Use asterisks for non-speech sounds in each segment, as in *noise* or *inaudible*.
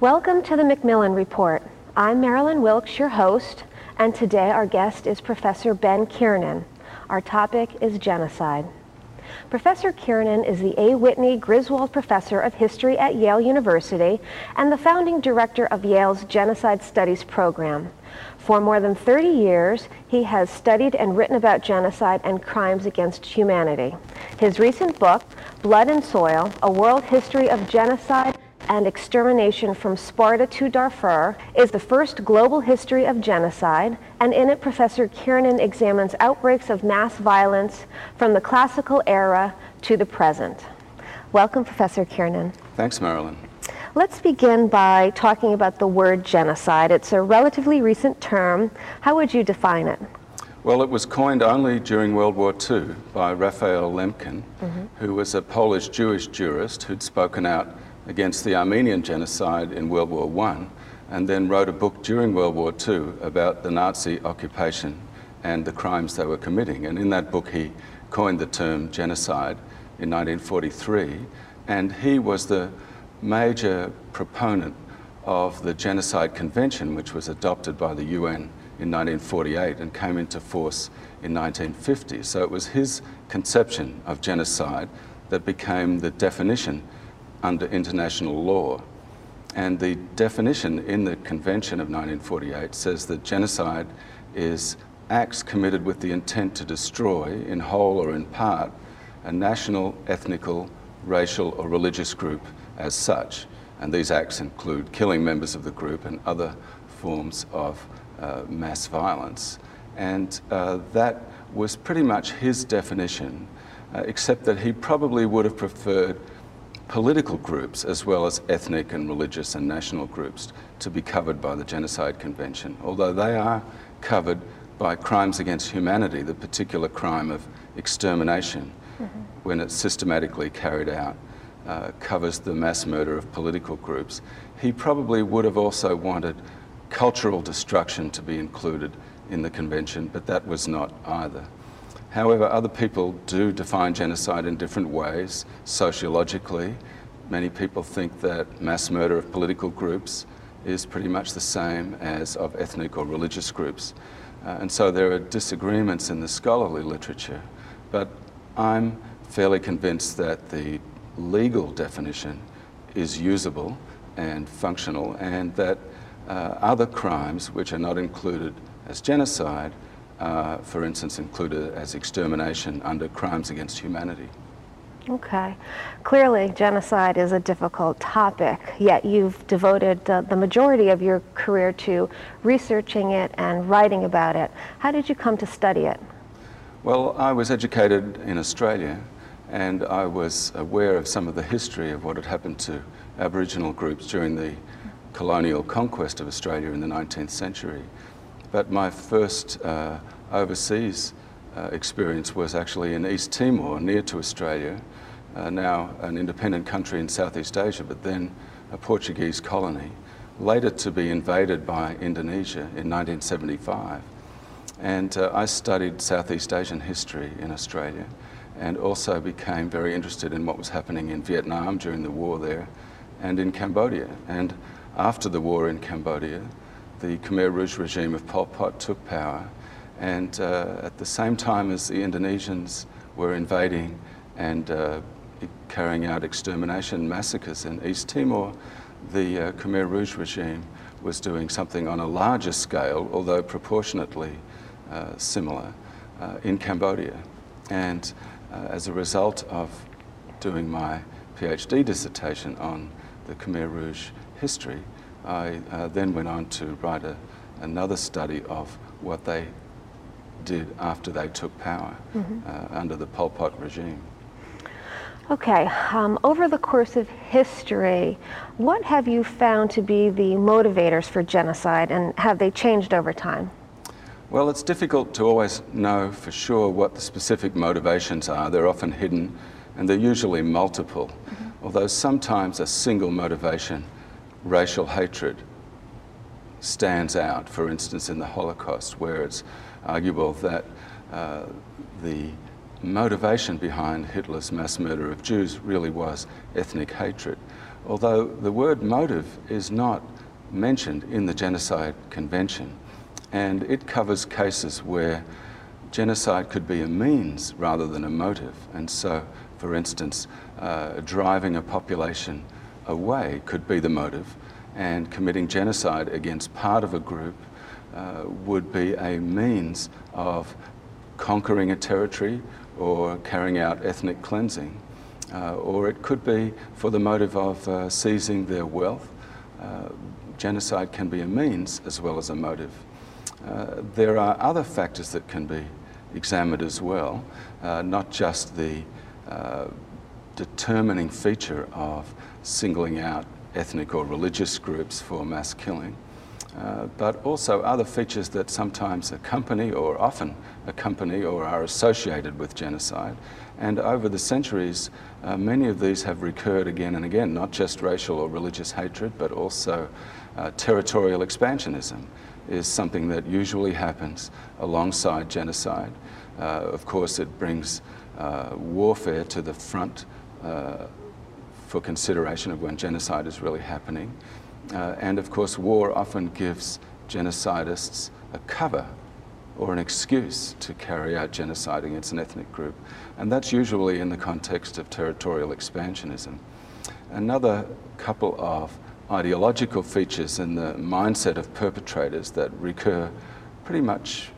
Welcome to the MacMillan Report. I'm Marilyn Wilkes, your host, and today our guest is Professor Ben Kiernan. Our topic is genocide. Professor Kiernan is the A. Whitney Griswold Professor of History at Yale University and the founding director of Yale's Genocide Studies program. For more than 30 years, he has studied and written about genocide and crimes against humanity. His recent book, Blood and Soil, A World History of Genocide and Extermination from Sparta to Darfur, is the first global history of genocide, and in it Professor Kiernan examines outbreaks of mass violence from the classical era to the present. Welcome, Professor Kiernan. Thanks, Marilyn. Let's begin by talking about the word genocide. It's a relatively recent term. How would you define it? Well, it was coined only during World War II by Raphael Lemkin, mm-hmm. who was a Polish Jewish jurist who'd spoken out against the Armenian genocide in World War I and then wrote a book during World War II about the Nazi occupation and the crimes they were committing. And in that book, he coined the term genocide in 1943. And he was the major proponent of the Genocide Convention, which was adopted by the UN in 1948 and came into force in 1950. So it was his conception of genocide that became the definition under international law. And the definition in the Convention of 1948 says that genocide is acts committed with the intent to destroy, in whole or in part, a national, ethnical, racial, or religious group as such. And these acts include killing members of the group and other forms of uh, mass violence. And uh, that was pretty much his definition, uh, except that he probably would have preferred political groups as well as ethnic and religious and national groups to be covered by the Genocide Convention, although they are covered by crimes against humanity, the particular crime of extermination, mm-hmm. when it's systematically carried out, uh, covers the mass murder of political groups. He probably would have also wanted cultural destruction to be included in the convention, but that was not either. However, other people do define genocide in different ways, sociologically. Many people think that mass murder of political groups is pretty much the same as of ethnic or religious groups. Uh, and so there are disagreements in the scholarly literature. But I'm fairly convinced that the legal definition is usable and functional, and that uh, other crimes which are not included as genocide uh, for instance, included as extermination under crimes against humanity. Okay. Clearly, genocide is a difficult topic, yet you've devoted uh, the majority of your career to researching it and writing about it. How did you come to study it? Well, I was educated in Australia and I was aware of some of the history of what had happened to Aboriginal groups during the colonial conquest of Australia in the 19th century. But my first uh, overseas uh, experience was actually in East Timor, near to Australia, uh, now an independent country in Southeast Asia, but then a Portuguese colony, later to be invaded by Indonesia in 1975. And uh, I studied Southeast Asian history in Australia and also became very interested in what was happening in Vietnam during the war there and in Cambodia. And after the war in Cambodia, the Khmer Rouge regime of Pol Pot took power. And uh, at the same time as the Indonesians were invading and uh, carrying out extermination massacres in East Timor, the uh, Khmer Rouge regime was doing something on a larger scale, although proportionately uh, similar, uh, in Cambodia. And uh, as a result of doing my PhD dissertation on the Khmer Rouge history, I uh, then went on to write a, another study of what they did after they took power mm-hmm. uh, under the Pol Pot regime. Okay, um, over the course of history, what have you found to be the motivators for genocide and have they changed over time? Well, it's difficult to always know for sure what the specific motivations are. They're often hidden and they're usually multiple, mm-hmm. although sometimes a single motivation racial hatred stands out, for instance, in the Holocaust, where it's arguable that uh, the motivation behind Hitler's mass murder of Jews really was ethnic hatred. although the word motive is not mentioned in the Genocide Convention, and it covers cases where genocide could be a means rather than a motive. And so, for instance, uh, driving a population away could be the motive, and committing genocide against part of a group uh, would be a means of conquering a territory or carrying out ethnic cleansing. Uh, or it could be for the motive of uh, seizing their wealth. Uh, genocide can be a means as well as a motive. Uh, there are other factors that can be examined as well, uh, not just the determining feature of singling out ethnic or religious groups for mass killing, uh, but also other features that sometimes accompany or often accompany or are associated with genocide. And over the centuries, uh, many of these have recurred again and again, not just racial or religious hatred, but also uh, territorial expansionism is something that usually happens alongside genocide. Uh, of course, it brings uh, warfare to the front uh, for consideration of when genocide is really happening. Uh, and of course, war often gives genocidists a cover or an excuse to carry out genocide against an ethnic group. And that's usually in the context of territorial expansionism. Another couple of ideological features in the mindset of perpetrators that recur pretty much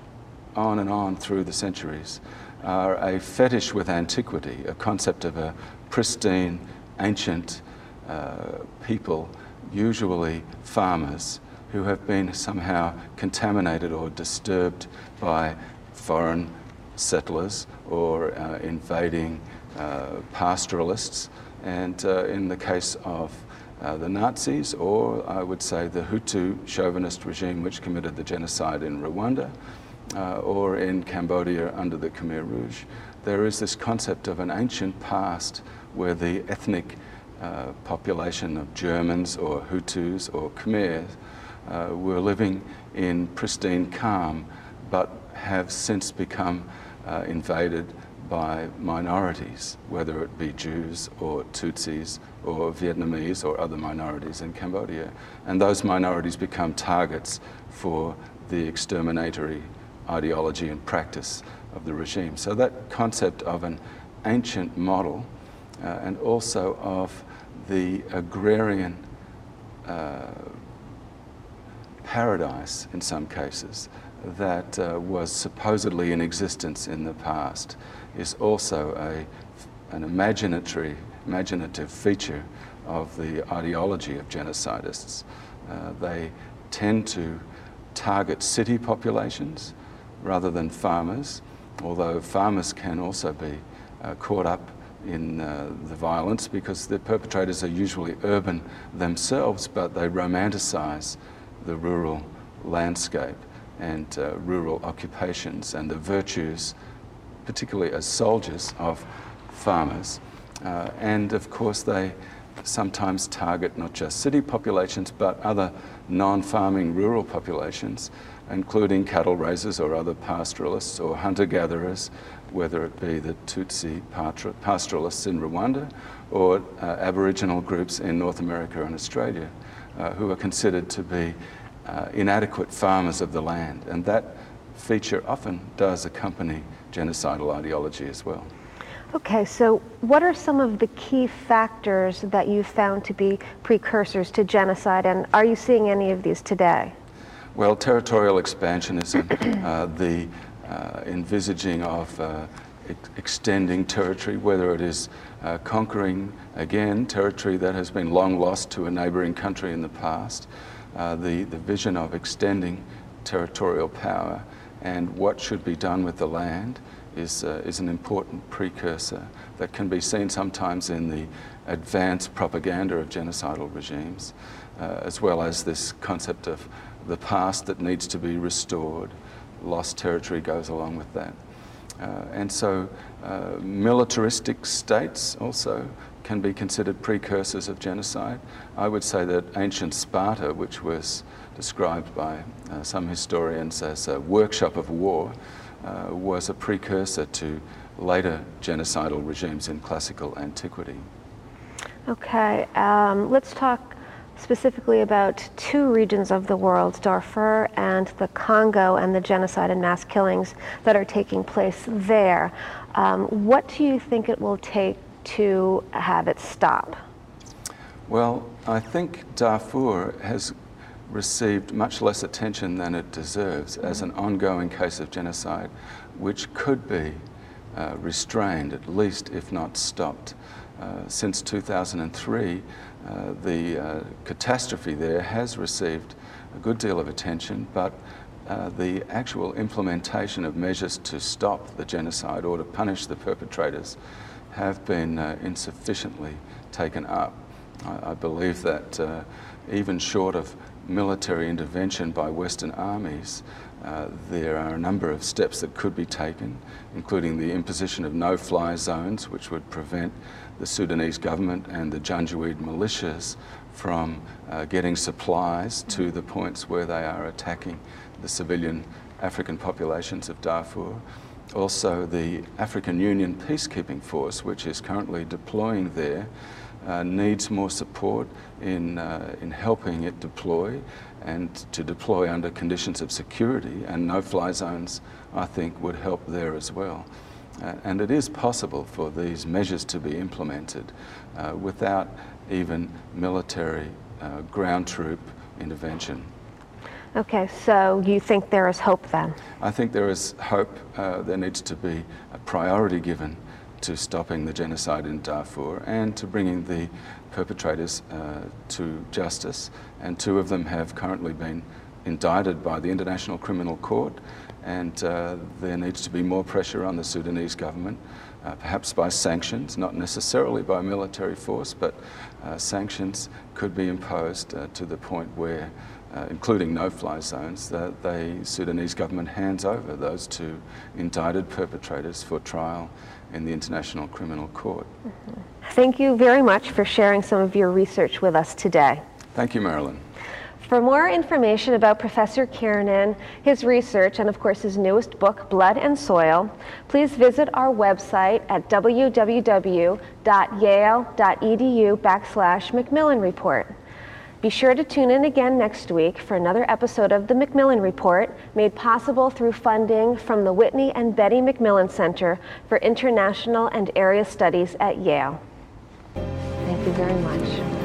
on and on through the centuries are a fetish with antiquity, a concept of a pristine, ancient uh, people, usually farmers, who have been somehow contaminated or disturbed by foreign settlers or uh, invading uh, pastoralists. And uh, in the case of uh, the Nazis, or I would say the Hutu chauvinist regime which committed the genocide in Rwanda, uh, or in Cambodia under the Khmer Rouge, there is this concept of an ancient past where the ethnic uh, population of Germans or Hutus or Khmer uh, were living in pristine calm, but have since become uh, invaded by minorities, whether it be Jews or Tutsis or Vietnamese or other minorities in Cambodia. And those minorities become targets for the exterminatory ideology and practice of the regime. So that concept of an ancient model uh, and also of the agrarian uh, paradise in some cases that uh, was supposedly in existence in the past is also a, an imaginatory, imaginative feature of the ideology of genocidists. Uh, they tend to target city populations rather than farmers, although farmers can also be uh, caught up in uh, the violence because the perpetrators are usually urban themselves, but they romanticize the rural landscape and uh, rural occupations and the virtues, particularly as soldiers, of farmers. Uh, and of course, they sometimes target not just city populations but other non farming rural populations, including cattle raisers or other pastoralists or hunter gatherers, whether it be the Tutsi pastoralists in Rwanda or uh, Aboriginal groups in North America and Australia, uh, who are considered to be uh, inadequate farmers of the land. And that feature often does accompany genocidal ideology as well. Okay, so what are some of the key factors that you found to be precursors to genocide, and are you seeing any of these today? Well, territorial expansionism, *clears throat* uh, the uh, envisaging of uh, ex- extending territory, whether it is uh, conquering again territory that has been long lost to a neighbouring country in the past, uh, the, the vision of extending territorial power and what should be done with the land is, uh, is an important precursor that can be seen sometimes in the advanced propaganda of genocidal regimes, uh, as well as this concept of the past that needs to be restored. Lost territory goes along with that. Uh, and so uh, militaristic states also can be considered precursors of genocide. I would say that ancient Sparta, which was described by uh, some historians as a workshop of war, was a precursor to later genocidal regimes in classical antiquity. Okay, um, let's talk specifically about two regions of the world, Darfur and the Congo, and the genocide and mass killings that are taking place there. Um, what do you think it will take to have it stop? Well, I think Darfur has received much less attention than it deserves as an ongoing case of genocide, which could be uh, restrained, at least if not stopped. Uh, since 2003, uh, the uh, catastrophe there has received a good deal of attention, but uh, the actual implementation of measures to stop the genocide or to punish the perpetrators have been uh, insufficiently taken up. I, I believe that even short of military intervention by Western armies, uh, there are a number of steps that could be taken, including the imposition of no fly zones, which would prevent the Sudanese government and the Janjaweed militias from uh, getting supplies to the points where they are attacking the civilian African populations of Darfur. Also, the African Union peacekeeping force, which is currently deploying there, uh, needs more support in, uh, in helping it deploy and to deploy under conditions of security. And no fly zones, I think, would help there as well. Uh, and it is possible for these measures to be implemented uh, without even military uh, ground troop intervention. Okay, so you think there is hope then? I think there is hope. Uh, there needs to be a priority given to stopping the genocide in Darfur and to bringing the perpetrators uh, to justice. And two of them have currently been indicted by the International Criminal Court. And uh, there needs to be more pressure on the Sudanese government, uh, perhaps by sanctions, not necessarily by military force, but uh, sanctions could be imposed uh, to the point where uh, including no-fly zones, that the Sudanese government hands over those two indicted perpetrators for trial in the International Criminal Court. Mm-hmm. Thank you very much for sharing some of your research with us today. Thank you, Marilyn. For more information about Professor Kiernan, his research, and of course his newest book, Blood and Soil, please visit our website at www.yale.edu backslash MacMillan Report. Be sure to tune in again next week for another episode of the MacMillan Report, made possible through funding from the Whitney and Betty MacMillan Center for International and Area Studies at Yale. Thank you very much.